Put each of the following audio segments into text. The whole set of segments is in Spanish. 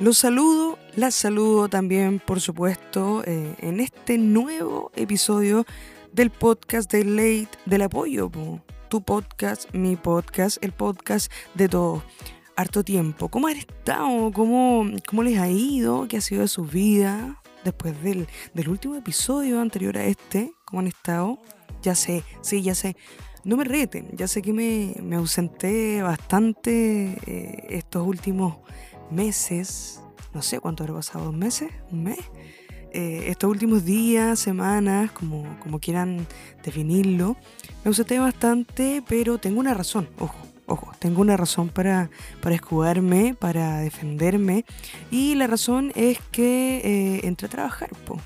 Los saludo, las saludo también, por supuesto, eh, en este nuevo episodio del podcast de Late del Apoyo. Tu podcast, mi podcast, el podcast de todo. Harto tiempo. ¿Cómo han estado? ¿Cómo, cómo les ha ido? ¿Qué ha sido de su vida? Después del, del último episodio anterior a este, ¿cómo han estado? Ya sé, sí, ya sé. No me reten, ya sé que me, me ausenté bastante eh, estos últimos meses, no sé cuánto habrá pasado, dos meses, un mes. Eh, estos últimos días, semanas, como, como quieran definirlo, me ausenté bastante, pero tengo una razón, ojo, ojo, tengo una razón para, para escudarme, para defenderme, y la razón es que eh, entré a trabajar, po.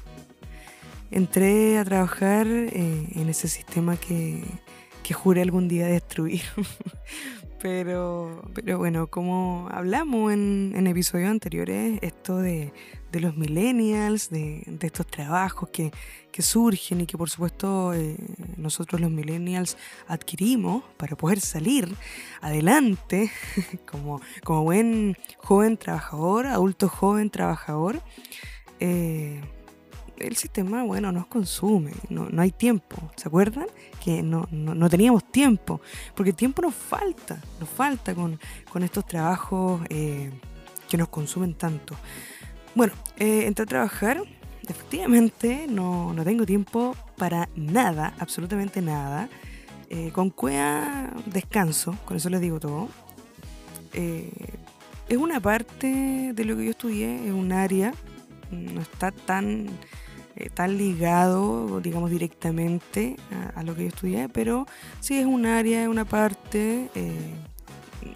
Entré a trabajar eh, en ese sistema que, que juré algún día destruir. Pero, pero bueno, como hablamos en, en episodios anteriores, esto de, de los millennials, de, de estos trabajos que, que, surgen y que por supuesto eh, nosotros los millennials adquirimos para poder salir adelante como, como buen joven trabajador, adulto joven trabajador. Eh, el sistema, bueno, nos consume, no, no hay tiempo, ¿se acuerdan? Que no, no, no, teníamos tiempo, porque el tiempo nos falta, nos falta con, con estos trabajos eh, que nos consumen tanto. Bueno, eh, entré a trabajar, efectivamente no, no, tengo tiempo para nada, absolutamente nada. Eh, con cuea descanso, con eso les digo todo. Eh, es una parte de lo que yo estudié, es un área, no está tan eh, tan ligado, digamos, directamente a, lo que yo estudié, pero sí es un área, una parte, eh,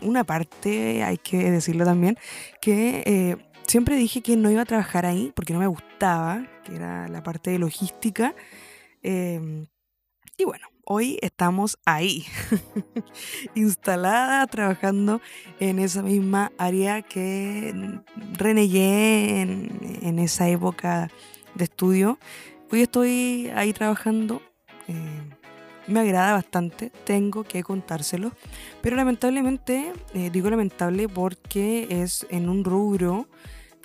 una parte, hay que decirlo también, que eh, siempre dije que no iba a trabajar ahí porque no me gustaba, que era la parte de logística. Eh, y bueno, hoy estamos ahí, instalada, trabajando en esa misma área que renegué en, en esa época de estudio. Hoy estoy ahí trabajando. Eh, me agrada bastante, tengo que contárselo. Pero lamentablemente, eh, digo lamentable porque es en un rubro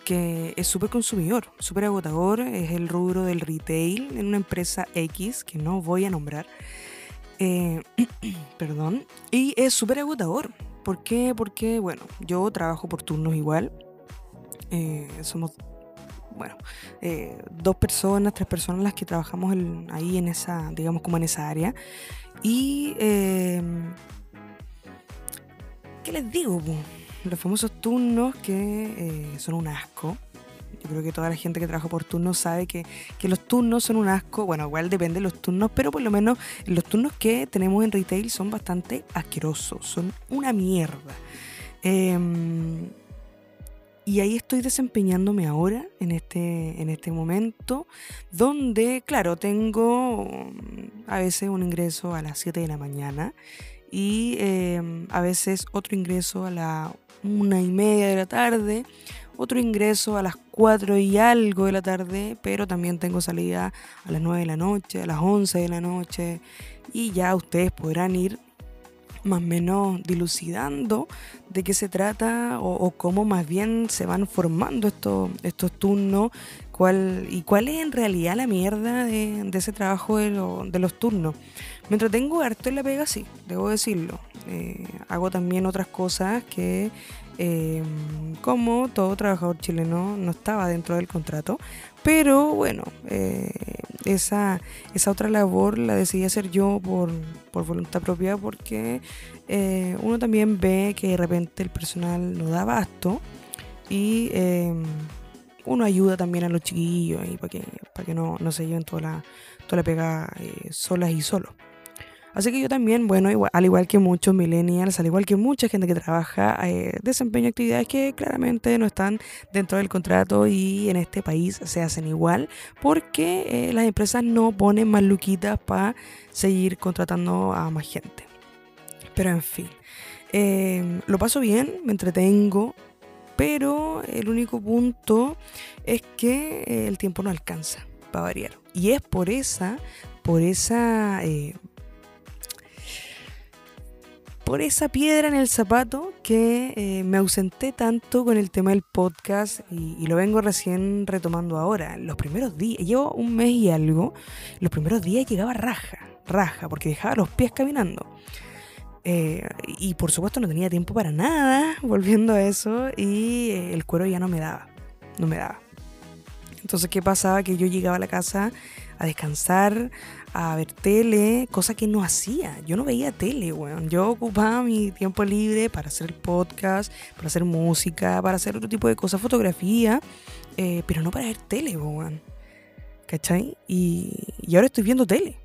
que es súper consumidor, súper agotador. Es el rubro del retail en una empresa X que no voy a nombrar. Eh, perdón. Y es súper agotador. ¿Por qué? Porque, bueno, yo trabajo por turnos igual. Eh, somos bueno, eh, dos personas, tres personas las que trabajamos ahí en esa, digamos como en esa área. Y, eh, ¿qué les digo? Los famosos turnos que eh, son un asco. Yo creo que toda la gente que trabaja por turnos sabe que, que, los turnos son un asco. Bueno, igual depende de los turnos, pero por lo menos los turnos que tenemos en retail son bastante asquerosos, son una mierda. Eh, y ahí estoy desempeñándome ahora, en este, en este momento, donde, claro, tengo mm, a veces un ingreso a las 7 de la mañana y eh, a veces otro ingreso a la una y media de la tarde, otro ingreso a las 4 y algo de la tarde, pero también tengo salida a las 9 de la noche, a las 11 de la noche y ya ustedes podrán ir más o menos dilucidando de qué se trata o, cómo más bien se van formando estos, estos turnos cuál, y cuál es en realidad la mierda de, de ese trabajo de, lo, de, los turnos. Me entretengo harto en la pega, sí, debo decirlo. Eh, hago también otras cosas que, eh, como todo trabajador chileno, no estaba dentro del contrato, pero bueno, eh, esa, esa otra labor la decidí hacer yo por, por voluntad propia porque eh, uno también ve que de repente el personal no da abasto y eh, uno ayuda también a los chiquillos para que, para que no, no se lleven toda la, toda la pega eh, solas y solos. Así que yo también, bueno, igual, al igual que muchos millennials, al igual que mucha gente que trabaja, eh, desempeño actividades que claramente no están dentro del contrato y en este país se hacen igual porque eh, las empresas no ponen más luquitas para seguir contratando a más gente. Pero en fin, eh, lo paso bien, me entretengo, pero el único punto es que eh, el tiempo no alcanza para variar. Y es por esa, por esa, por esa piedra en el zapato que eh, me ausenté tanto con el tema del podcast y, lo vengo recién retomando ahora. Los primeros días, llevo un mes y algo, los primeros días llegaba raja, raja, porque dejaba los pies caminando. Eh, y por supuesto no tenía tiempo para nada, volviendo a eso, y eh, el cuero ya no me daba, no me daba. Entonces, ¿qué pasaba? Que yo llegaba a la casa a descansar, a ver tele, cosa que no hacía. Yo no veía tele, weón. Yo ocupaba mi tiempo libre para hacer podcast, para hacer música, para hacer otro tipo de cosas, fotografía, eh, pero no para ver tele, weón. ¿Cachai? Y, ahora estoy viendo tele.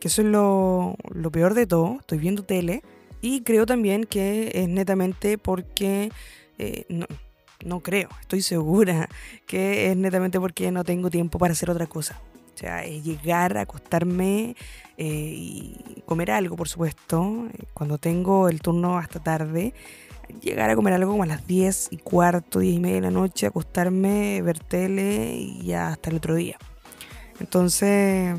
Que eso es lo, lo peor de todo. Estoy viendo tele. Y creo también que es netamente porque... Eh, no, no creo, estoy segura que es netamente porque no tengo tiempo para hacer otra cosa. O sea, llegar, a acostarme eh, y comer algo, por supuesto. Cuando tengo el turno hasta tarde, llegar a comer algo como a las 10 y cuarto, 10 y media de la noche, acostarme, ver tele y ya hasta el otro día. Entonces,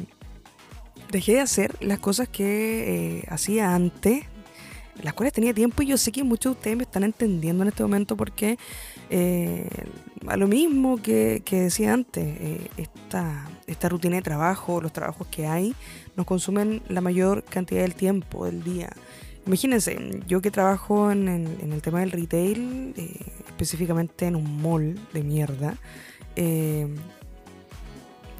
dejé de hacer las cosas que eh, hacía antes, las cuales tenía tiempo y yo sé que muchos de ustedes me están entendiendo en este momento porque eh, a lo mismo que, decía antes, eh, esta, esta rutina de trabajo, los trabajos que hay, nos consumen la mayor cantidad del tiempo del día. Imagínense, yo que trabajo en, el tema del retail, eh, específicamente en un mall de mierda, eh,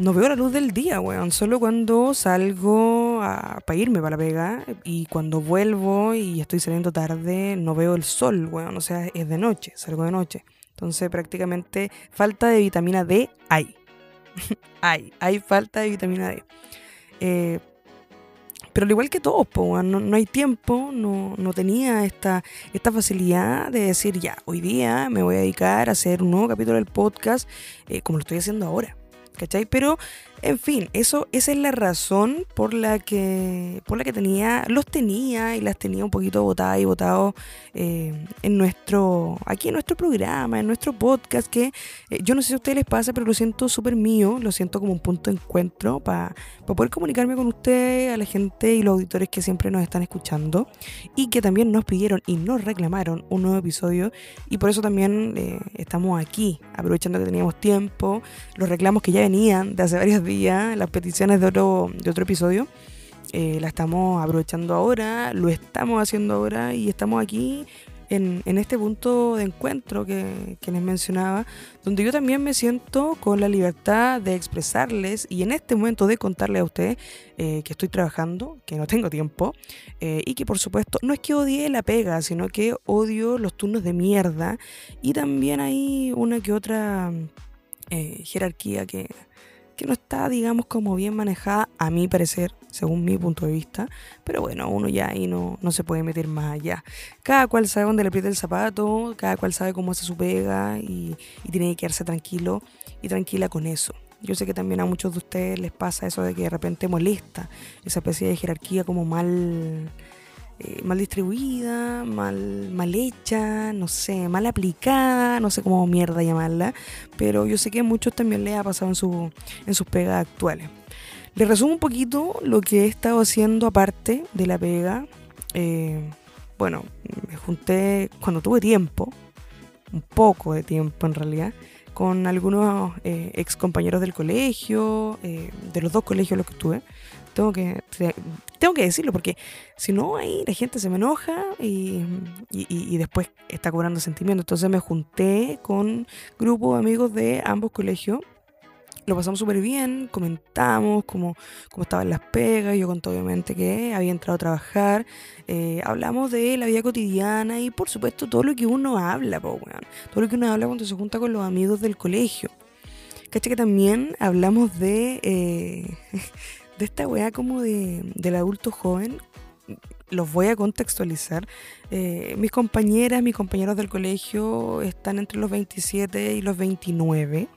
no veo la luz del día, weón. Solo cuando salgo para irme para la pega y cuando vuelvo y estoy saliendo tarde, no veo el sol, weón. O sea, es de noche, salgo de noche. Entonces prácticamente falta de vitamina D hay. hay, hay falta de vitamina D. Eh, pero al igual que todos, no, hay tiempo, no, tenía esta, esta facilidad de decir, ya, hoy día me voy a dedicar a hacer un nuevo capítulo del podcast eh, como lo estoy haciendo ahora. ¿Cachai? Pero en fin, eso, esa es la razón por la que, por la que tenía, los tenía y las tenía un poquito botadas y botados eh, en nuestro, aquí en nuestro programa, en nuestro podcast, que eh, yo no sé si a ustedes les pasa, pero lo siento súper mío, lo siento como un punto de encuentro para poder comunicarme con ustedes, a la gente y los auditores que siempre nos están escuchando y que también nos pidieron y nos reclamaron un nuevo episodio y por eso también eh, estamos aquí, aprovechando que teníamos tiempo, los reclamos que ya venían de hace varios días las peticiones de otro, de otro episodio. Eh, la estamos aprovechando ahora, lo estamos haciendo ahora y estamos aquí en, en este punto de encuentro que, que, les mencionaba, donde yo también me siento con la libertad de expresarles y en este momento de contarles a ustedes eh, que estoy trabajando, que no tengo tiempo eh, y que por supuesto no es que odie la pega, sino que odio los turnos de mierda y también hay una que otra jerarquía que no está, digamos, como bien manejada, a mi parecer, según mi punto de vista. Pero bueno, uno ya ahí no, no se puede meter más allá. Cada cual sabe dónde le aprieta el zapato, cada cual sabe cómo hace su pega y, y tiene que quedarse tranquilo y tranquila con eso. Yo sé que también a muchos de ustedes les pasa eso de que de repente molesta esa especie de jerarquía como mal eh, mal distribuida, mal, mal hecha, no sé, mal aplicada, no sé cómo mierda llamarla, pero yo sé que a muchos también les ha pasado en, su, en sus pegas actuales. Les resumo un poquito lo que he estado haciendo aparte de la pega. Eh, bueno, me junté cuando tuve tiempo, un poco de tiempo en realidad, con algunos eh, ex compañeros del colegio, de los dos colegios en los que estuve. Tengo que, tengo que decirlo porque si no, ahí la gente se me enoja y, después está cobrando sentimientos. Entonces me junté con grupo de amigos de ambos colegios. Lo pasamos súper bien, comentamos cómo, cómo estaban las pegas. Yo conté obviamente que había entrado a trabajar. Eh, hablamos de la vida cotidiana y por supuesto todo lo que uno habla, todo lo que uno habla cuando se junta con los amigos del colegio. ¿Caché que también hablamos de, eh, de esta weá como de, del adulto joven, los voy a contextualizar. Eh, mis compañeras, mis compañeros del colegio están entre los 27 y los 29.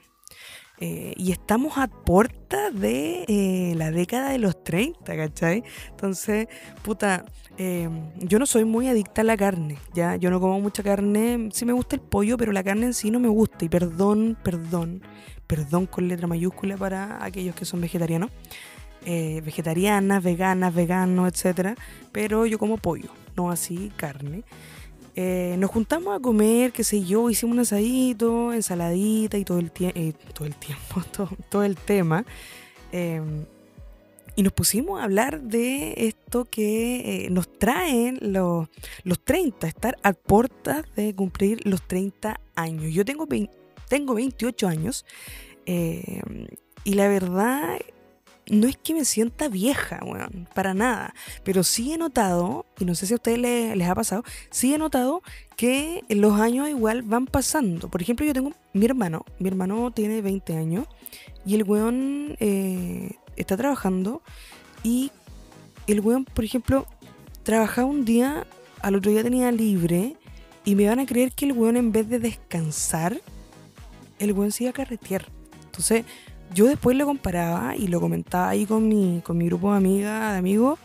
Eh, y estamos a puerta de eh, la década de los 30, ¿cachai? Entonces, puta, yo no soy muy adicta a la carne, ¿ya? Yo no como mucha carne, sí me gusta el pollo, pero la carne en sí no me gusta. Y perdón, perdón, perdón con letra mayúscula para aquellos que son vegetarianos. Eh, vegetarianas, veganas, veganos, etcétera, pero yo como pollo, no así carne. Eh, nos juntamos a comer, qué sé yo, hicimos un asadito, ensaladita y todo el, eh, todo el tiempo, todo, el tema. Em, y nos pusimos a hablar de esto que nos traen los, los 30, estar a puertas de cumplir los 30 años. Yo tengo, tengo 28 años em, y la verdad no es que me sienta vieja, weón, para nada. Pero sí he notado, y no sé si a ustedes les, ha pasado, sí he notado que los años igual van pasando. Por ejemplo, yo tengo mi hermano, mi hermano tiene 20 años, y el weón eh, está trabajando, y el weón, por ejemplo, trabajaba un día, al otro día tenía libre, y me van a creer que el weón en vez de descansar, el weón se iba a carretear. Entonces, yo después lo comparaba y lo comentaba ahí con mi, con mi grupo de amigas, de amigos,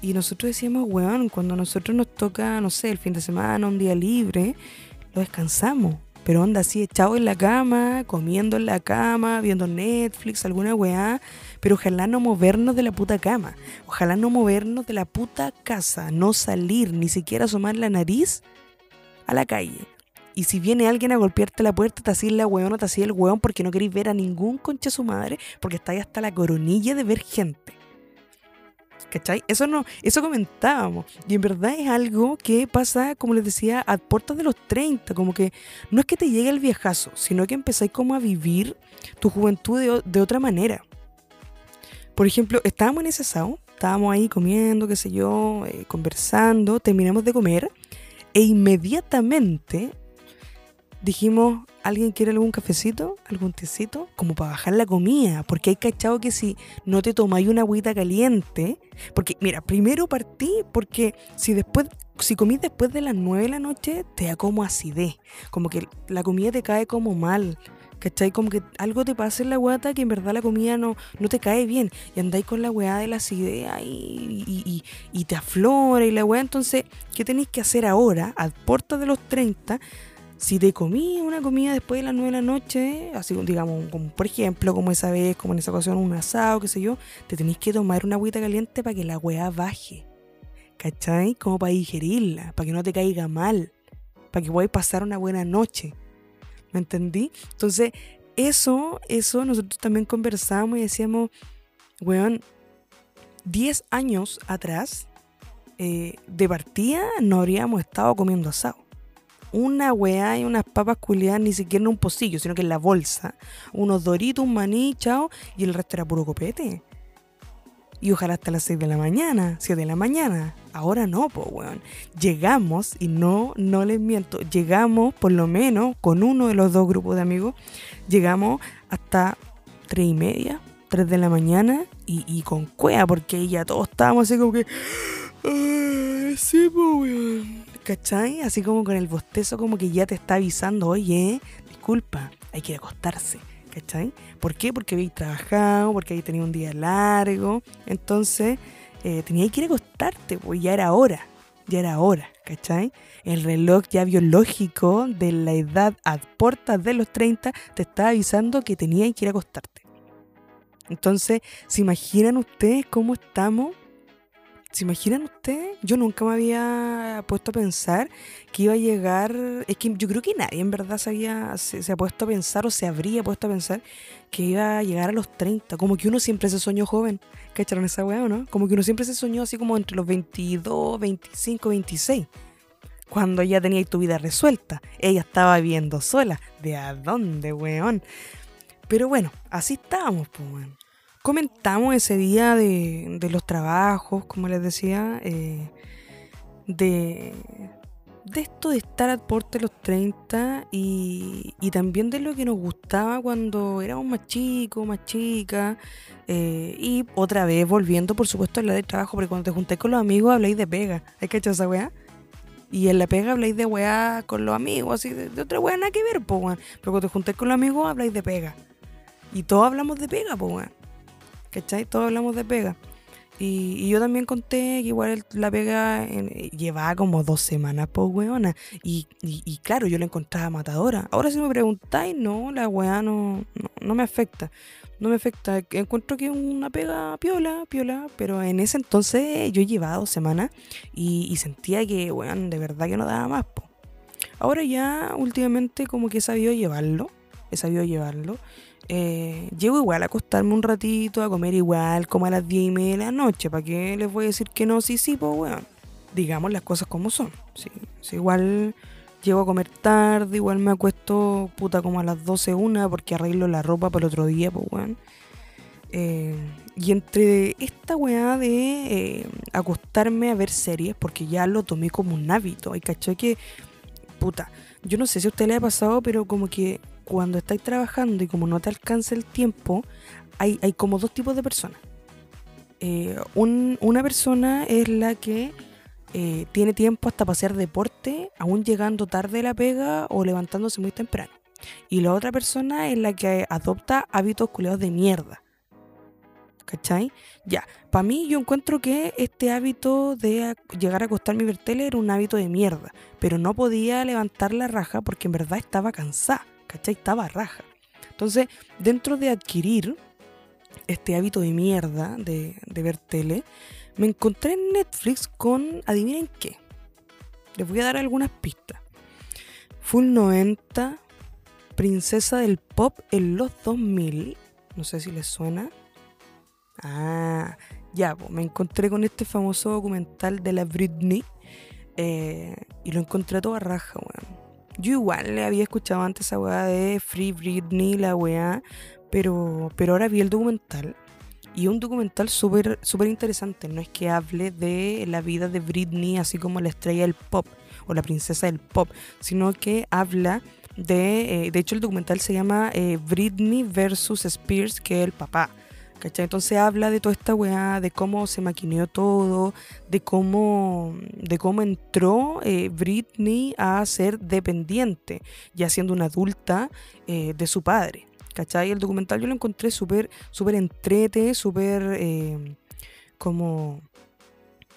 y nosotros decíamos, weón, cuando a nosotros nos toca, no sé, el fin de semana, un día libre, lo descansamos. Pero onda así, echado en la cama, comiendo en la cama, viendo Netflix, alguna weá. Pero ojalá no movernos de la puta cama. Ojalá no movernos de la puta casa. No salir, ni siquiera asomar la nariz a la calle. Y si viene alguien a golpearte la puerta, te hacía la weón o te hacía el weón porque no queréis ver a ningún concha su madre, porque estáis hasta la coronilla de ver gente. ¿Cachai? Eso no, eso comentábamos. Y en verdad es algo que pasa, como les decía, a puertas de los 30. Como que no es que te llegue el viejazo, sino que empezáis como a vivir tu juventud de, otra manera. Por ejemplo, estábamos en ese asado, estábamos ahí comiendo, qué sé yo, eh, conversando, terminamos de comer e inmediatamente dijimos, ¿alguien quiere algún cafecito? ¿Algún tecito? Como para bajar la comida, porque hay cachado que si no te tomáis una agüita caliente, porque mira, primero partí porque si después si comís después de las 9 de la noche, te da como acidez, como que la comida te cae como mal. ¿Cachai? Como que algo te pasa en la guata que en verdad la comida no, no te cae bien. Y andáis con la weá de la acidez y, y, y, te aflora y la weá. Entonces, ¿qué tenéis que hacer ahora? A puertas de los 30, si te comí una comida después de las 9 de la noche, así digamos, como por ejemplo, como esa vez, como en esa ocasión, un asado, qué sé yo, te tenéis que tomar una agüita caliente para que la weá baje. ¿Cachai? Como para digerirla, para que no te caiga mal, para que podáis pasar una buena noche. ¿Me entendí? Entonces, eso, eso nosotros también conversamos y decíamos, weón, 10 años atrás, eh, de partida no habríamos estado comiendo asado una weá y unas papas culiadas ni siquiera en un pocillo, sino que en la bolsa. Unos doritos, un maní, chao, y el resto era puro copete. Y ojalá hasta las 6 de la mañana, 7 de la mañana. Ahora no, pues, weón. Llegamos, y no, no les miento, llegamos por lo menos con uno de los dos grupos de amigos, llegamos hasta 3 y media, 3 de la mañana, y, con cuea, porque ya todos estábamos así como que... sí, pues, weón ¿cachai? Así como con el bostezo como que ya te está avisando, oye, disculpa, hay que acostarse, ¿cachai? ¿Por qué? Porque habéis trabajado, porque habéis tenido un día largo, entonces eh, tenías que ir a acostarte, pues ya era hora, ya era hora, ¿cachai? El reloj ya biológico de la edad a puertas de los 30 te está avisando que tenías que ir a acostarte. Entonces, ¿se imaginan ustedes cómo estamos ¿Se imaginan ustedes? Yo nunca me había puesto a pensar que iba a llegar. Es que yo creo que nadie en verdad se, había, se, ha puesto a pensar o se habría puesto a pensar que iba a llegar a los 30. Como que uno siempre se soñó joven. ¿Cacharon esa weá no? Como que uno siempre se soñó así como entre los 22, 25, 26. Cuando ya tenía tu vida resuelta. Ella estaba viviendo sola. ¿De a dónde, weón? Pero bueno, así estábamos, pues, weón comentamos ese día de, los trabajos, como les decía, eh, de, de esto de estar a porte los 30 y, también de lo que nos gustaba cuando éramos más chicos, más chicas. Eh, y otra vez volviendo, por supuesto, a la de trabajo, porque cuando te junté con los amigos habláis de pega. ¿Hay que echar esa weá? Y en la pega habláis de weá con los amigos, así de, otra weá nada que ver, po, weón. Pero cuando te junté con los amigos habláis de pega. Y todos hablamos de pega, po, weón. ¿Cachai? Todos hablamos de pega. Y, yo también conté que igual la pega llevaba como dos semanas, pues, weona. Y, claro, yo la encontraba matadora. Ahora si me preguntáis, no, la weá no, no, me afecta. No me afecta. Encuentro que una pega piola, piola. Pero en ese entonces yo llevaba dos semanas y, sentía que, weón, de verdad que no daba más, pues. Ahora ya, últimamente, como que he sabido llevarlo. He sabido llevarlo. Eh, llego igual a acostarme un ratito, a comer igual, como a las 10 y media de la noche. ¿Para qué les voy a decir que no? Sí, sí, pues, weón. Digamos las cosas como son. Sí, igual llego a comer tarde, igual me acuesto, puta, como a las 12, una, porque arreglo la ropa para el otro día, pues, weón. Eh, y entre esta weá de eh, acostarme a ver series, porque ya lo tomé como un hábito, y caché que, puta, yo no sé si a usted le ha pasado, pero como que cuando estáis trabajando y como no te alcanza el tiempo, hay, como dos tipos de personas. Eh, una persona es la que eh, tiene tiempo hasta hacer deporte, aún llegando tarde a la pega o levantándose muy temprano. Y la otra persona es la que adopta hábitos culeados de mierda. ¿Cachai? Ya, para mí yo encuentro que este hábito de llegar a acostarme y ver tele era un hábito de mierda, pero no podía levantar la raja porque en verdad estaba cansada. ¿Cachai? Estaba raja. Entonces, dentro de adquirir este hábito de mierda de, ver tele, me encontré en Netflix con, adivinen qué, les voy a dar algunas pistas. Full 90, Princesa del Pop en los 2000, no sé si les suena. Ah, ya, me encontré con este famoso documental de la Britney eh, y lo encontré a toda raja, weón. Yo igual le había escuchado antes esa weá de Free Britney, la weá, pero, pero ahora vi el documental. Y un documental súper super interesante. No es que hable de la vida de Britney así como la estrella del pop o la princesa del pop, sino que habla de. Eh, de hecho, el documental se llama eh, Britney versus Spears, que es el papá. Entonces habla de toda esta weá, de cómo se maquineó todo, de cómo, de cómo entró eh, Britney a ser dependiente, ya siendo una adulta eh, de su padre. ¿Cachai? El documental yo lo encontré súper, súper entrete, súper eh, como...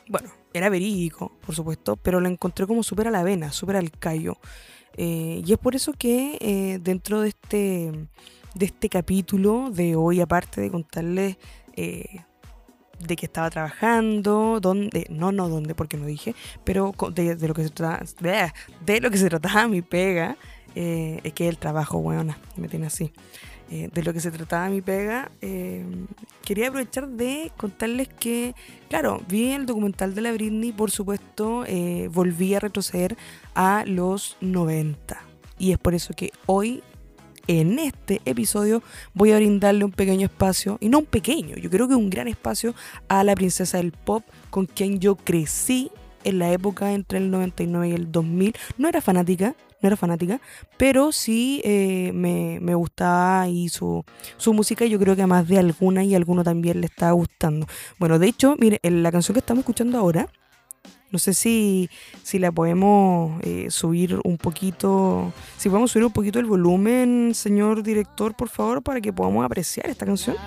Bueno, era verídico, por supuesto, pero lo encontré como súper a la vena, súper al callo. y es por eso que dentro de este de este capítulo de hoy, aparte de contarles eh, de que estaba trabajando, dónde, no, no dónde, porque no dije, pero de, lo que se trataba, de, lo que se trataba mi pega, eh, es que el trabajo, bueno, me tiene así. Eh, de lo que se trataba mi pega, quería aprovechar de contarles que, claro, vi el documental de la Britney, por supuesto, volví a retroceder a los 90. Y es por eso que hoy en este episodio voy a brindarle un pequeño espacio, y no un pequeño, yo creo que un gran espacio a la princesa del pop con quien yo crecí en la época entre el 99 y el 2000. No era fanática, no era fanática, pero sí eh, me, me, gustaba y su, su música yo creo que a más de alguna y alguno también le estaba gustando. Bueno, de hecho, mire, la canción que estamos escuchando ahora no sé si, si la podemos eh, subir un poquito, si podemos subir un poquito el volumen, señor director, por favor, para que podamos apreciar esta canción.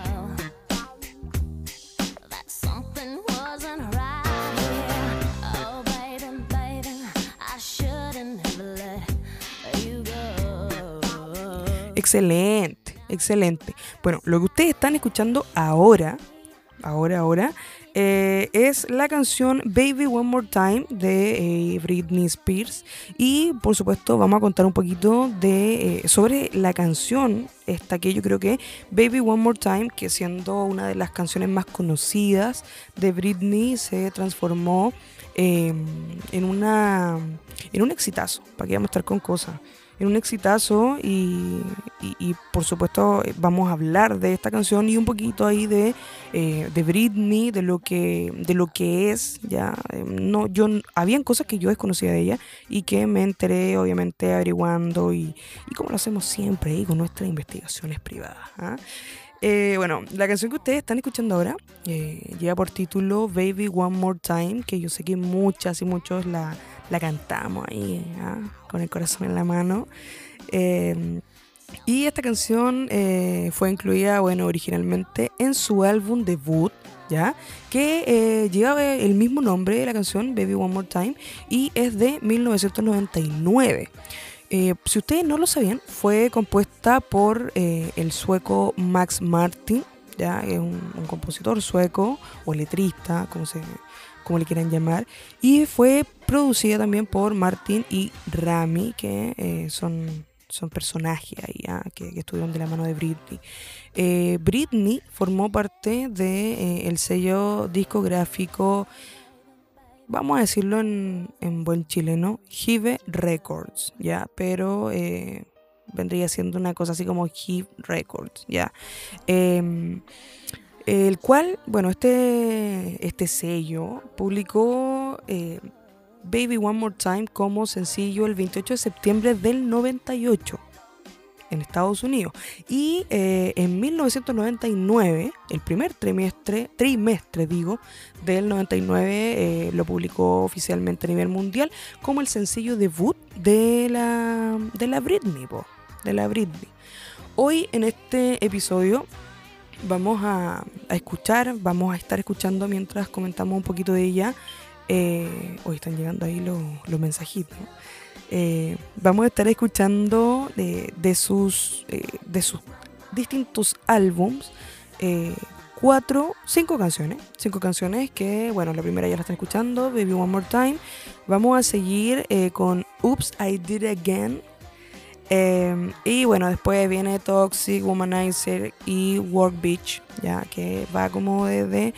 Excelente, excelente. Bueno, lo que ustedes están escuchando ahora, ahora, ahora, eh, es la canción Baby One More Time de eh, Britney Spears. Y por supuesto vamos a contar un poquito de, eh, sobre la canción, esta que yo creo que Baby One More Time, que siendo una de las canciones más conocidas de Britney, se transformó en, una, en un exitazo. ¿Para que vamos a estar con cosas? En un exitazo y, por supuesto vamos a hablar de esta canción y un poquito ahí de, eh, de Britney, de lo que, de lo que es, ya no, yo habían cosas que yo desconocía de ella y que me enteré obviamente averiguando y, y como lo hacemos siempre ahí con nuestras investigaciones privadas. ¿ah? Eh, bueno, la canción que ustedes están escuchando ahora eh, lleva por título Baby One More Time, que yo sé que muchas y muchos la, la cantamos ahí, ¿ah? con el corazón en la mano. Em, y esta canción eh, fue incluida, bueno, originalmente en su álbum debut, ¿ya? Que eh, lleva el mismo nombre de la canción, Baby One More Time, y es de 1999. Eh, si ustedes no lo sabían, fue compuesta por eh, el sueco Max Martin, ya es un, compositor sueco o letrista, como, se, como le quieran llamar, y fue producida también por Martin y Rami, que son son personajes ahí ¿ah? que, estuvieron de la mano de Britney. Eh, Britney formó parte del de, eh, sello discográfico, vamos a decirlo en, buen chileno, Hive Records, ¿ya? Pero eh, vendría siendo una cosa así como Hive Records, ¿ya? Em, el cual, bueno, este, este sello publicó Baby One More Time como sencillo el 28 de septiembre del 98 en Estados Unidos. Y eh, en 1999, el primer trimestre, trimestre digo, del 99 eh, lo publicó oficialmente a nivel mundial como el sencillo debut de la, de la Britney, de la Britney. Hoy en este episodio vamos a, escuchar, vamos a estar escuchando mientras comentamos un poquito de ella eh, hoy están llegando ahí los, mensajitos. Eh, vamos a estar escuchando de, sus, eh, de sus distintos álbums cuatro, cinco canciones. Cinco canciones que, bueno, la primera ya la están escuchando, Baby One More Time. Vamos a seguir con Oops, I Did It Again. Y bueno, después viene Toxic, Womanizer y Work Beach, ya que va como desde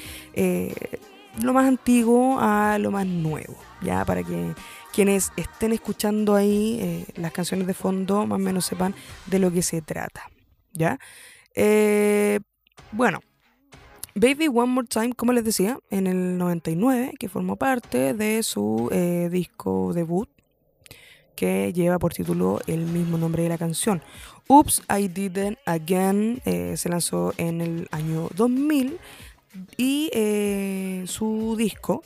lo más antiguo a lo más nuevo, ya para que quienes estén escuchando ahí eh, las canciones de fondo más o menos sepan de lo que se trata, ¿ya? Eh, bueno, Baby One More Time, como les decía, en el 99, que formó parte de su eh, disco debut, que lleva por título el mismo nombre de la canción. Oops, I Didn't Again se lanzó en el año 2000 y eh, su disco,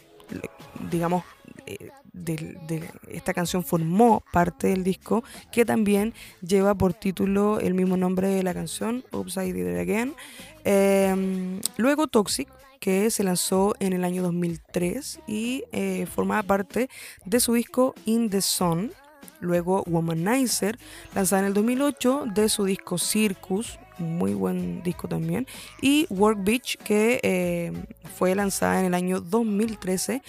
digamos, eh, de, esta canción formó parte del disco que también lleva por título el mismo nombre de la canción, Upside Did It Again. Em, luego Toxic, que se lanzó en el año 2003 y eh, formaba parte de su disco In the Sun. Luego Womanizer, lanzada en el 2008 de su disco Circus, muy buen disco también. Y Work Beach, que eh, fue lanzada en el año 2013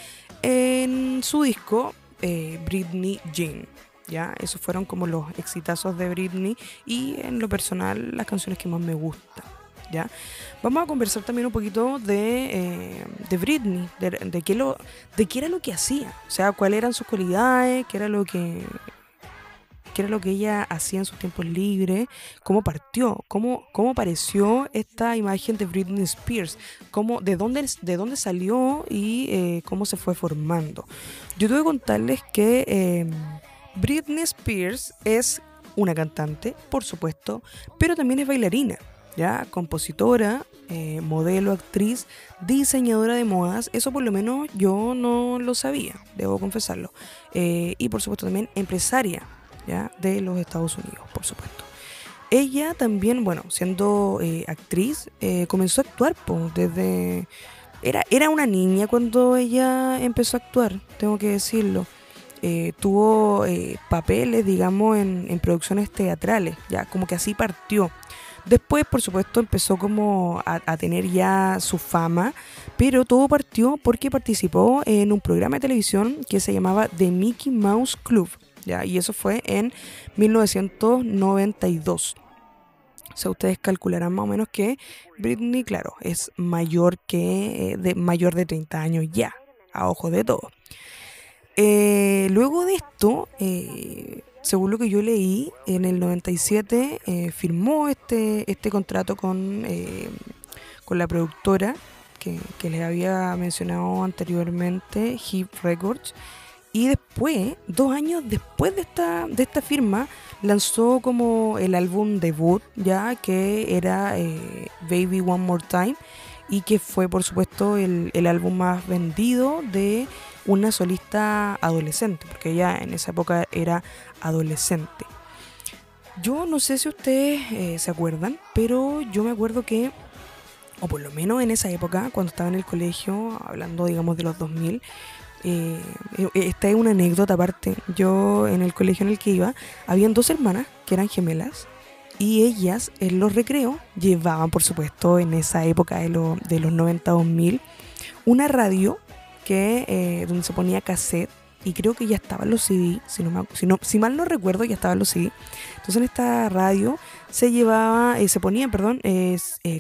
en su disco eh, Britney Jean. ¿ya? Esos fueron como los exitazos de Britney y en lo personal las canciones que más me gustan. ¿ya? Vamos a conversar también un poquito de, eh, de Britney, de, qué lo, de qué era lo que hacía, o sea, cuáles eran sus cualidades, qué era lo que qué era lo que ella hacía en sus tiempos libres, cómo partió, cómo, cómo apareció esta imagen de Britney Spears, cómo, de, dónde, de dónde salió y eh, cómo se fue formando. Yo tengo que contarles que em, Britney Spears es una cantante, por supuesto, pero también es bailarina, ya compositora, eh, modelo, actriz, diseñadora de modas. Eso por lo menos yo no lo sabía, debo confesarlo. Eh, y por supuesto también empresaria de los Estados Unidos, por supuesto. Ella también, bueno, siendo eh, actriz, eh, comenzó a actuar desde... Era, era una niña cuando ella empezó a actuar, tengo que decirlo. Eh, tuvo papeles, digamos, en, en, producciones teatrales, ya como que así partió. Después, por supuesto, empezó como a, a, tener ya su fama, pero todo partió porque participó en un programa de televisión que se llamaba The Mickey Mouse Club. Y eso fue en 1992. O sea, ustedes calcularán más o menos que Britney, claro, es mayor que eh, de mayor de 30 años ya, a ojo de todo. Eh, luego de esto, eh, según lo que yo leí, en el 97 firmó este, este contrato con, con la productora que, que les había mencionado anteriormente, Hip Records. Y después, dos años después de esta, de esta firma, lanzó como el álbum debut, ya que era eh, Baby One More Time, y que fue, por supuesto, el, álbum más vendido de una solista adolescente, porque ella en esa época era adolescente. Yo no sé si ustedes eh, se acuerdan, pero yo me acuerdo que o por lo menos en esa época, cuando estaba en el colegio, hablando digamos de los 2000, eh, eh, esta es una anécdota aparte. Yo en el colegio en el que iba, habían dos hermanas que eran gemelas y ellas en los recreos llevaban, por supuesto, en esa época de, de los 90-2000, una radio que, eh, donde se ponía cassette y creo que ya estaban los CD, si, no, si, mal no recuerdo, ya estaban los CD. Entonces en esta radio se llevaba, se ponía, perdón,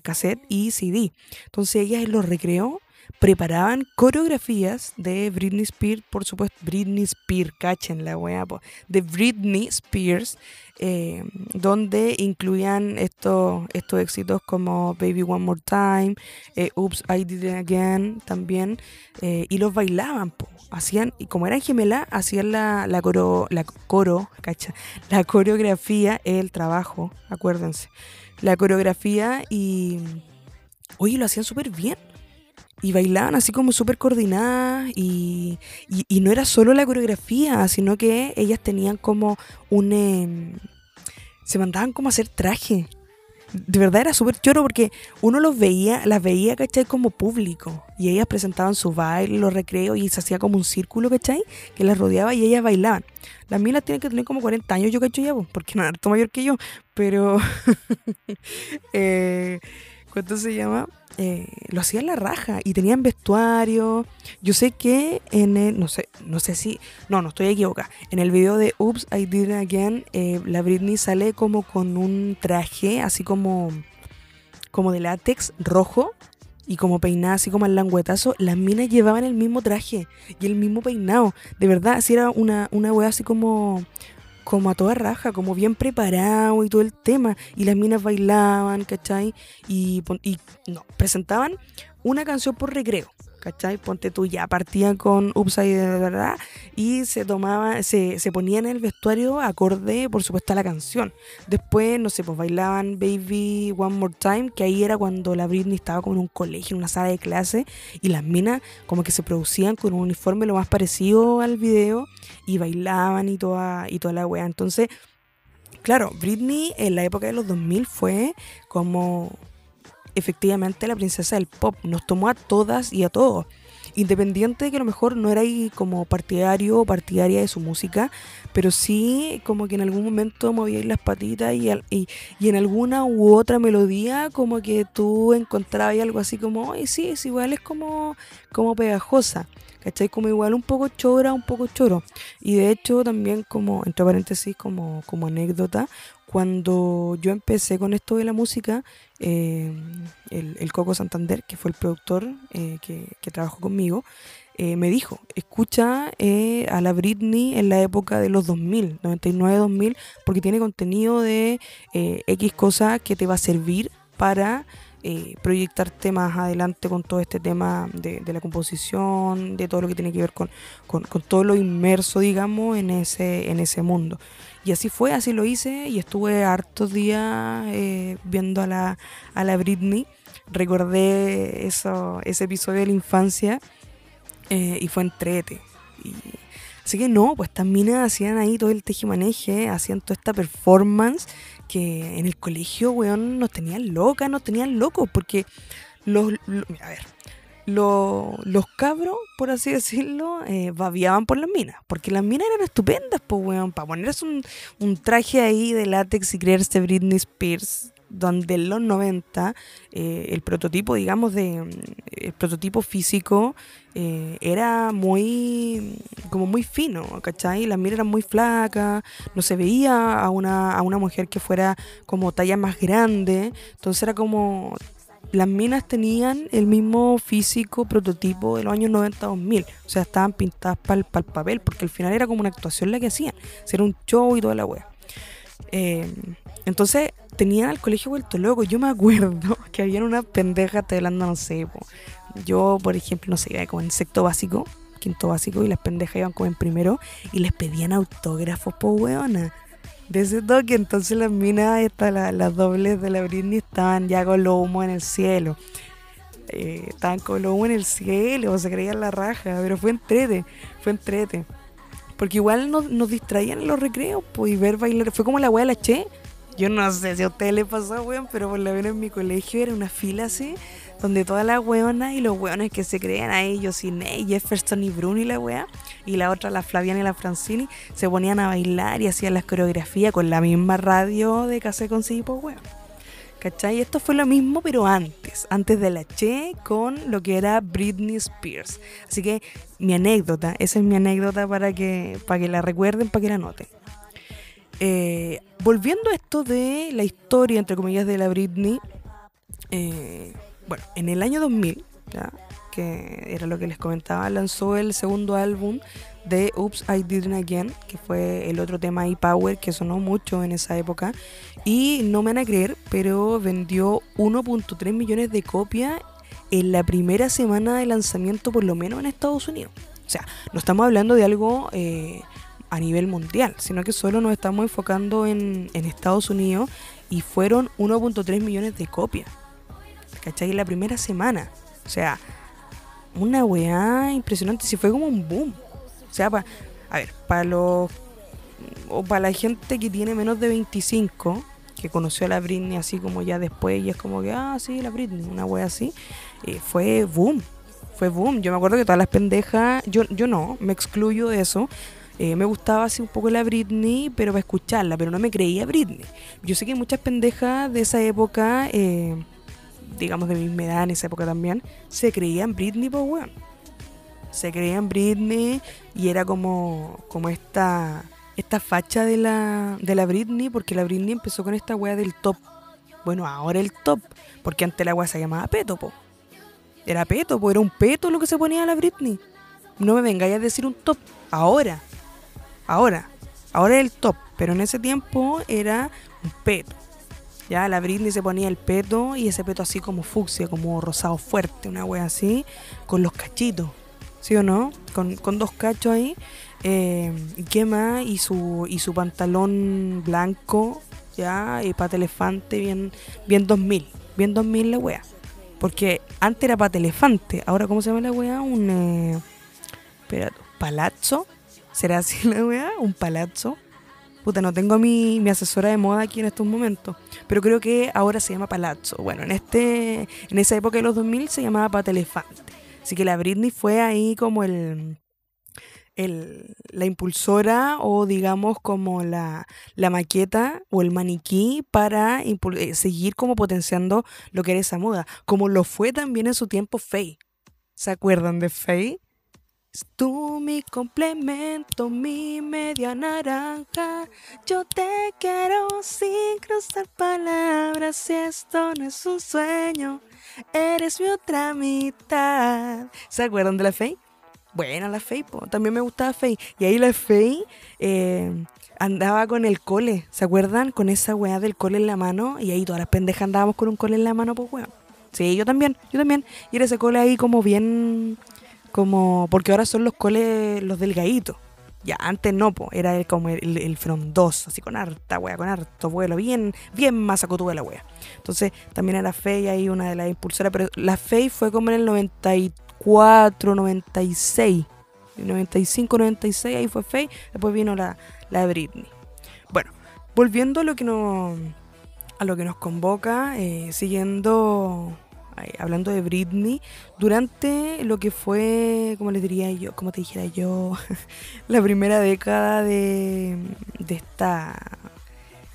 cassette y CD. Entonces ellas en los recreos preparaban coreografías de Britney Spears, por supuesto, Britney Spears, cachen la weá, de Britney Spears, eh, donde incluían estos, estos éxitos como Baby One More Time, eh, Oops, I Did It Again también, eh, y los bailaban, hacían, y como eran gemelas, hacían la, la, coro, la coro, cacha, la coreografía, el trabajo, acuérdense, la coreografía y, oye, lo hacían súper bien y bailaban así como súper coordinadas y, y, no era solo la coreografía, sino que ellas tenían como un... Em, se mandaban como a hacer traje. De verdad era súper choro porque uno los veía, las veía, ¿cachai? Como público. Y ellas presentaban su baile, los recreos y se hacía como un círculo, ¿cachai? Que las rodeaba y ellas bailaban. Las minas tienen que tener como 40 años, yo cacho ya, porque no, harto mayor que yo. Pero... eh, ¿Cuánto se llama? Eh, lo hacían la raja y tenían vestuario. Yo sé que en el, no sé, no sé si, no, no estoy equivocada. En el video de Oops, I Did It Again, eh, la Britney sale como con un traje así como, como de látex rojo y como peinada así como al languetazo. Las minas llevaban el mismo traje y el mismo peinado. De verdad, así era una, una wea así como como a toda raja, como bien preparado y todo el tema. Y las minas bailaban, ¿cachai? Y, y no, presentaban una canción por recreo. ¿Cachai? Ponte tú ya, partían con Upside de verdad y se tomaba, se, se ponían en el vestuario acorde, por supuesto, a la canción. Después, no sé, pues bailaban Baby One More Time, que ahí era cuando la Britney estaba como en un colegio, en una sala de clase, y las minas como que se producían con un uniforme lo más parecido al video y bailaban y toda, y toda la wea. Entonces, claro, Britney en la época de los 2000 fue como efectivamente la princesa del pop. Nos tomó a todas y a todos. Independiente de que a lo mejor no era ahí como partidario o partidaria de su música, pero sí como que en algún momento movíais las patitas y, y, en alguna u otra melodía como que tú encontrabas algo así como, ay, sí, es igual, es como, como pegajosa. ¿cachai? Como igual un poco chora, un poco choro. Y de hecho también como, entre paréntesis, como, como anécdota, cuando yo empecé con esto de la música, eh, el, Coco Santander, que fue el productor eh, que, trabajó conmigo, eh, me dijo, escucha a la Britney en la época de los 2000, 99-2000, porque tiene contenido de X cosas que te va a servir para proyectarte más adelante con todo este tema de, la composición, de todo lo que tiene que ver con, con, con, todo lo inmerso, digamos, en ese, en ese mundo. Y así fue, así lo hice y estuve hartos días eh, viendo a la, a la Britney. Recordé eso, ese episodio de la infancia eh, y fue entrete. Y, así que no, pues también hacían ahí todo el tejimaneje, hacían toda esta performance que en el colegio, weón, nos tenían locas, nos tenían locos, porque los, a ver, los cabros, por así decirlo, eh, babiaban por las minas. Porque las minas eran estupendas, pues, weón. Para ponerse un, un, traje ahí de látex y creerse Britney Spears, donde en los 90 eh, el prototipo, digamos, de el prototipo físico eh, era muy, como muy fino, ¿cachai? Las minas eran muy flacas, no se veía a una, a una mujer que fuera como talla más grande. Entonces era como las minas tenían el mismo físico prototipo de los años 90-2000. O sea, estaban pintadas para el, papel, porque al final era como una actuación la que hacían. Era un show y toda la wea. Eh, entonces, tenían al colegio vuelto loco. Yo me acuerdo que habían una pendeja te hablando, no sé. Yo, por ejemplo, no sé, iba como en sexto básico, quinto básico, y las pendejas iban como en primero y les pedían autógrafos, po weona de ese toque. Entonces las minas, las dobles de la Britney, estaban ya con los humos en el cielo. Eh, estaban con los humos en el cielo, se creían la raja, pero fue entrete, fue entrete. Porque igual nos, distraían en los recreos, pues, y ver bailar. Fue como la wea de la Che. Yo no sé si a ustedes les pasó, weón, pero por la vez en mi colegio era una fila así donde todas las weonas y los weones que se creían a ellos, y Ney, Jefferson y Bruno y la wea, y la otra, la Flaviana y la Francini, se ponían a bailar y hacían las coreografías con la misma radio de Casé con pues weón. ¿Cachai? Esto fue lo mismo, pero antes, antes de la Che, con lo que era Britney Spears. Así que mi anécdota, esa es mi anécdota para que, para que la recuerden, para que la noten. Eh, volviendo a esto de la historia, entre comillas, de la Britney, eh, bueno, en el año 2000, que era lo que les comentaba, lanzó el segundo álbum de Oops, I Did It Again, que fue el otro tema e-Power que sonó mucho en esa época. Y no me van a creer, pero vendió 1.3 millones de copias en la primera semana de lanzamiento, por lo menos en Estados Unidos. O sea, no estamos hablando de algo eh, a nivel mundial, sino que solo nos estamos enfocando en, en Estados Unidos y fueron 1.3 millones de copias. ¿Cachai? En la primera semana. O sea, una weá impresionante. Si fue como un boom. O sea, para, a ver, para los o para la gente que tiene menos de 25, que conoció a la Britney así como ya después y es como que, ah, sí, la Britney, una wea así, eh, fue boom, fue boom. Yo me acuerdo que todas las pendejas, yo, yo no, me excluyo de eso. Eh, me gustaba así un poco la Britney, pero para escucharla, pero no me creía Britney. Yo sé que muchas pendejas de esa época, eh, digamos de mi edad en esa época también, se creían Britney, pues weón se creía en Britney y era como, como esta, esta facha de la, de la Britney, porque la Britney empezó con esta wea del top. Bueno, ahora el top, porque antes la wea se llamaba Peto, po. Era Peto, po, era un peto lo que se ponía a la Britney. No me vengáis a decir un top. Ahora, ahora, ahora es el top, pero en ese tiempo era un peto. Ya la Britney se ponía el peto y ese peto así como fucsia, como rosado fuerte, una wea así, con los cachitos. ¿sí o no? Con, dos cachos ahí. Eh, ¿Qué más? Y su, y su pantalón blanco, ya, y pata elefante, bien, bien 2000. Bien 2000 la wea. Porque antes era pata elefante, ahora ¿cómo se llama la wea? Un. Eh, espera, palazzo. ¿Será así la wea? Un palazzo. Puta, no tengo mi, mi asesora de moda aquí en estos momentos. Pero creo que ahora se llama palazzo. Bueno, en este en esa época de los 2000 se llamaba pata elefante. Así que la Britney fue ahí como el, el, la impulsora o digamos como la, la maqueta o el maniquí para eh, seguir como potenciando lo que era esa moda, como lo fue también en su tiempo Faye. ¿Se acuerdan de Faye? Tú mi complemento, mi media naranja. Yo te quiero sin cruzar palabras. Si esto no es un sueño, eres mi otra mitad. ¿Se acuerdan de la Faye? Buena la Faye, también me gustaba Faye. Y ahí la Faye eh, andaba con el cole, ¿se acuerdan? Con esa weá del cole en la mano. Y ahí todas las pendejas andábamos con un cole en la mano, pues weón. Sí, yo también, yo también. Y era ese cole ahí como bien como porque ahora son los coles los delgaditos. Ya, antes no, po, era como el, el, frondoso, así con harta wea, con harto vuelo, bien, bien más de la wea. Entonces, también era Fey ahí una de las impulsoras, pero la Fey fue como en el 94, 96, 95, 96, ahí fue Fey, después vino la, la Britney. Bueno, volviendo a lo que nos, a lo que nos convoca, eh, siguiendo hablando de Britney, durante lo que fue, como les diría yo, como te dijera yo, la primera década de, de esta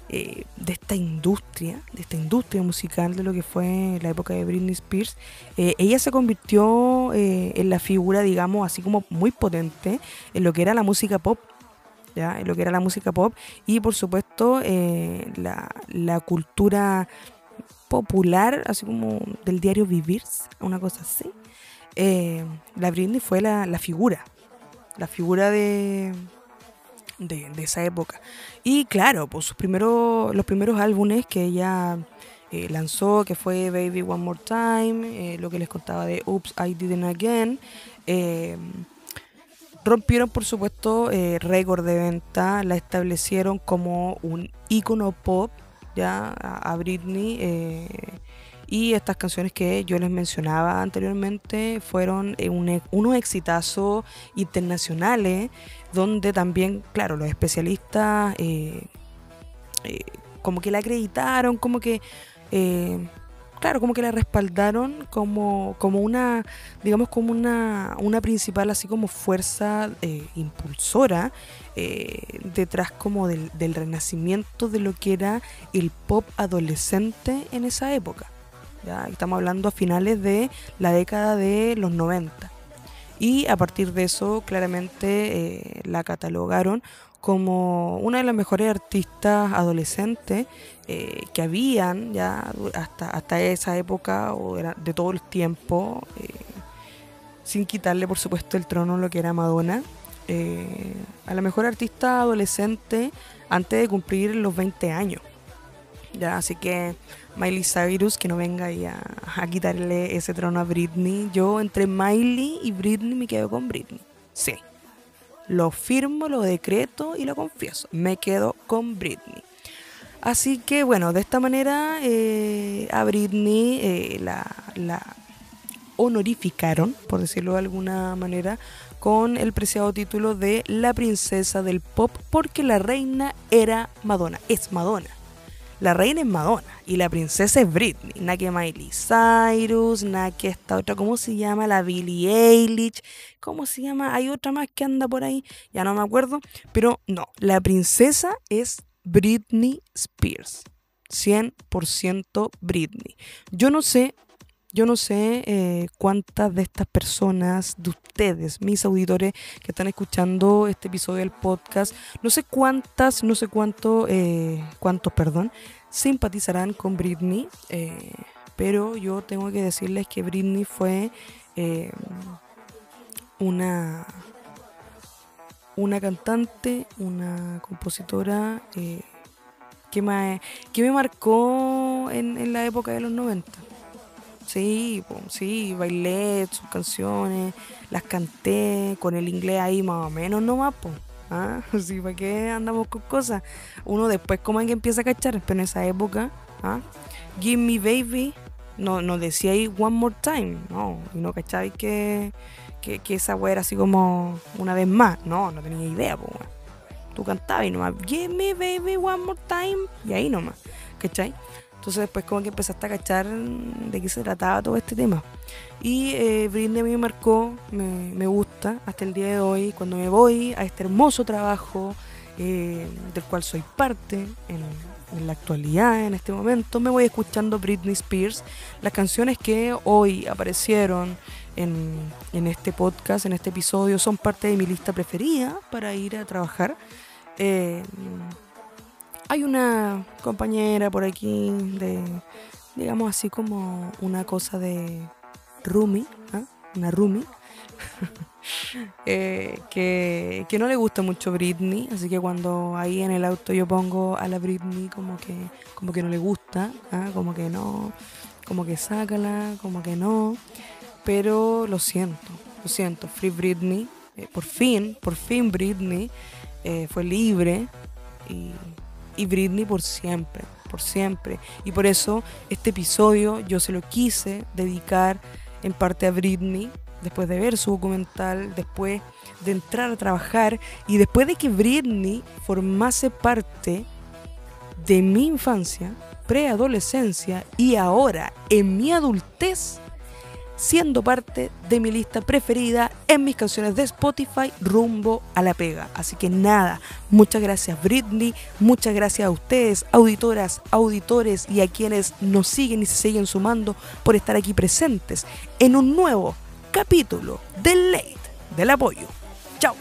eh, de esta industria, de esta industria musical de lo que fue la época de Britney Spears, eh, ella se convirtió eh, en la figura, digamos, así como muy potente en lo que era la música pop. ¿ya? En lo que era la música pop y por supuesto la, la cultura popular, así como del diario Vivir, una cosa así, eh, la Britney fue la, figura, la figura de, de, esa época. Y claro, pues sus primeros, los primeros álbumes que ella eh, lanzó, que fue Baby One More Time, eh, lo que les contaba de Oops, I Didn't Again, rompieron por supuesto récord de venta, la establecieron como un icono pop a, Britney. Eh, y estas canciones que yo les mencionaba anteriormente fueron eh, un, unos exitazos internacionales, donde también, claro, los especialistas eh, como que la acreditaron, como que claro, como que la respaldaron como, como una, digamos, como una, una principal, así como fuerza eh, impulsora eh, detrás como del, del, renacimiento de lo que era el pop adolescente en esa época. ¿ya? Estamos hablando a finales de la década de los 90. Y a partir de eso, claramente eh, la catalogaron como una de las mejores artistas adolescentes eh, que habían ya hasta, hasta esa época o era de todo el tiempo, eh, sin quitarle por supuesto el trono lo que era Madonna. Eh, a la mejor artista adolescente antes de cumplir los 20 años. Ya, así que Miley Cyrus, que no venga ahí a, a, quitarle ese trono a Britney. Yo entre Miley y Britney me quedo con Britney. Sí. Lo firmo, lo decreto y lo confieso. Me quedo con Britney. Así que bueno, de esta manera eh, a Britney eh, la, la, honorificaron, por decirlo de alguna manera, con el preciado título de la princesa del pop, porque la reina era Madonna, es Madonna. La reina es Madonna y la princesa es Britney. Nada que Miley Cyrus, nada que esta otra, ¿cómo se llama? La Billie Eilish. ¿Cómo se llama? Hay otra más que anda por ahí, ya no me acuerdo. Pero no, la princesa es Britney Spears. 100% Britney. Yo no sé, yo no sé eh, cuántas de estas personas, de ustedes, mis auditores que están escuchando este episodio del podcast, no sé cuántas, no sé cuánto, eh, cuántos, perdón, simpatizarán con Britney, eh, pero yo tengo que decirles que Britney fue eh, una una cantante, una compositora eh, que, me, que me marcó en, la época de los 90. Sí, sí, bailé sus canciones, las canté con el inglés ahí más o menos nomás, pues. ¿Ah? Sí, ¿para qué andamos con cosas? Uno después como que empieza a cachar, pero en esa época, ¿ah? Give me baby, no, no decía ahí one more time, no, y no cacháis que, que, que, esa weá era así como una vez más, no, no tenía idea, pues. Tú cantabas y nomás, give me baby one more time, y ahí nomás, ¿cachai? Entonces después como que empezaste a cachar de qué se trataba todo este tema. Y eh, Britney a mí me marcó, me, me, gusta hasta el día de hoy, cuando me voy a este hermoso trabajo eh, del cual soy parte en, en, la actualidad, en este momento, me voy escuchando Britney Spears, las canciones que hoy aparecieron en, en este podcast, en este episodio, son parte de mi lista preferida para ir a trabajar. Eh, hay una compañera por aquí de, digamos así como una cosa de Rumi, ¿eh? una Rumi, eh, que, que, no le gusta mucho Britney, así que cuando ahí en el auto yo pongo a la Britney como que, como que no le gusta, ¿eh? como que no, como que sácala, como que no, pero lo siento, lo siento, Free Britney, eh, por fin, por fin Britney eh, fue libre y y Britney por siempre, por siempre. Y por eso este episodio yo se lo quise dedicar en parte a Britney, después de ver su documental, después de entrar a trabajar y después de que Britney formase parte de mi infancia, preadolescencia y ahora en mi adultez siendo parte de mi lista preferida en mis canciones de Spotify rumbo a la pega. Así que nada, muchas gracias Britney, muchas gracias a ustedes, auditoras, auditores y a quienes nos siguen y se siguen sumando por estar aquí presentes en un nuevo capítulo del Late del Apoyo. Chao.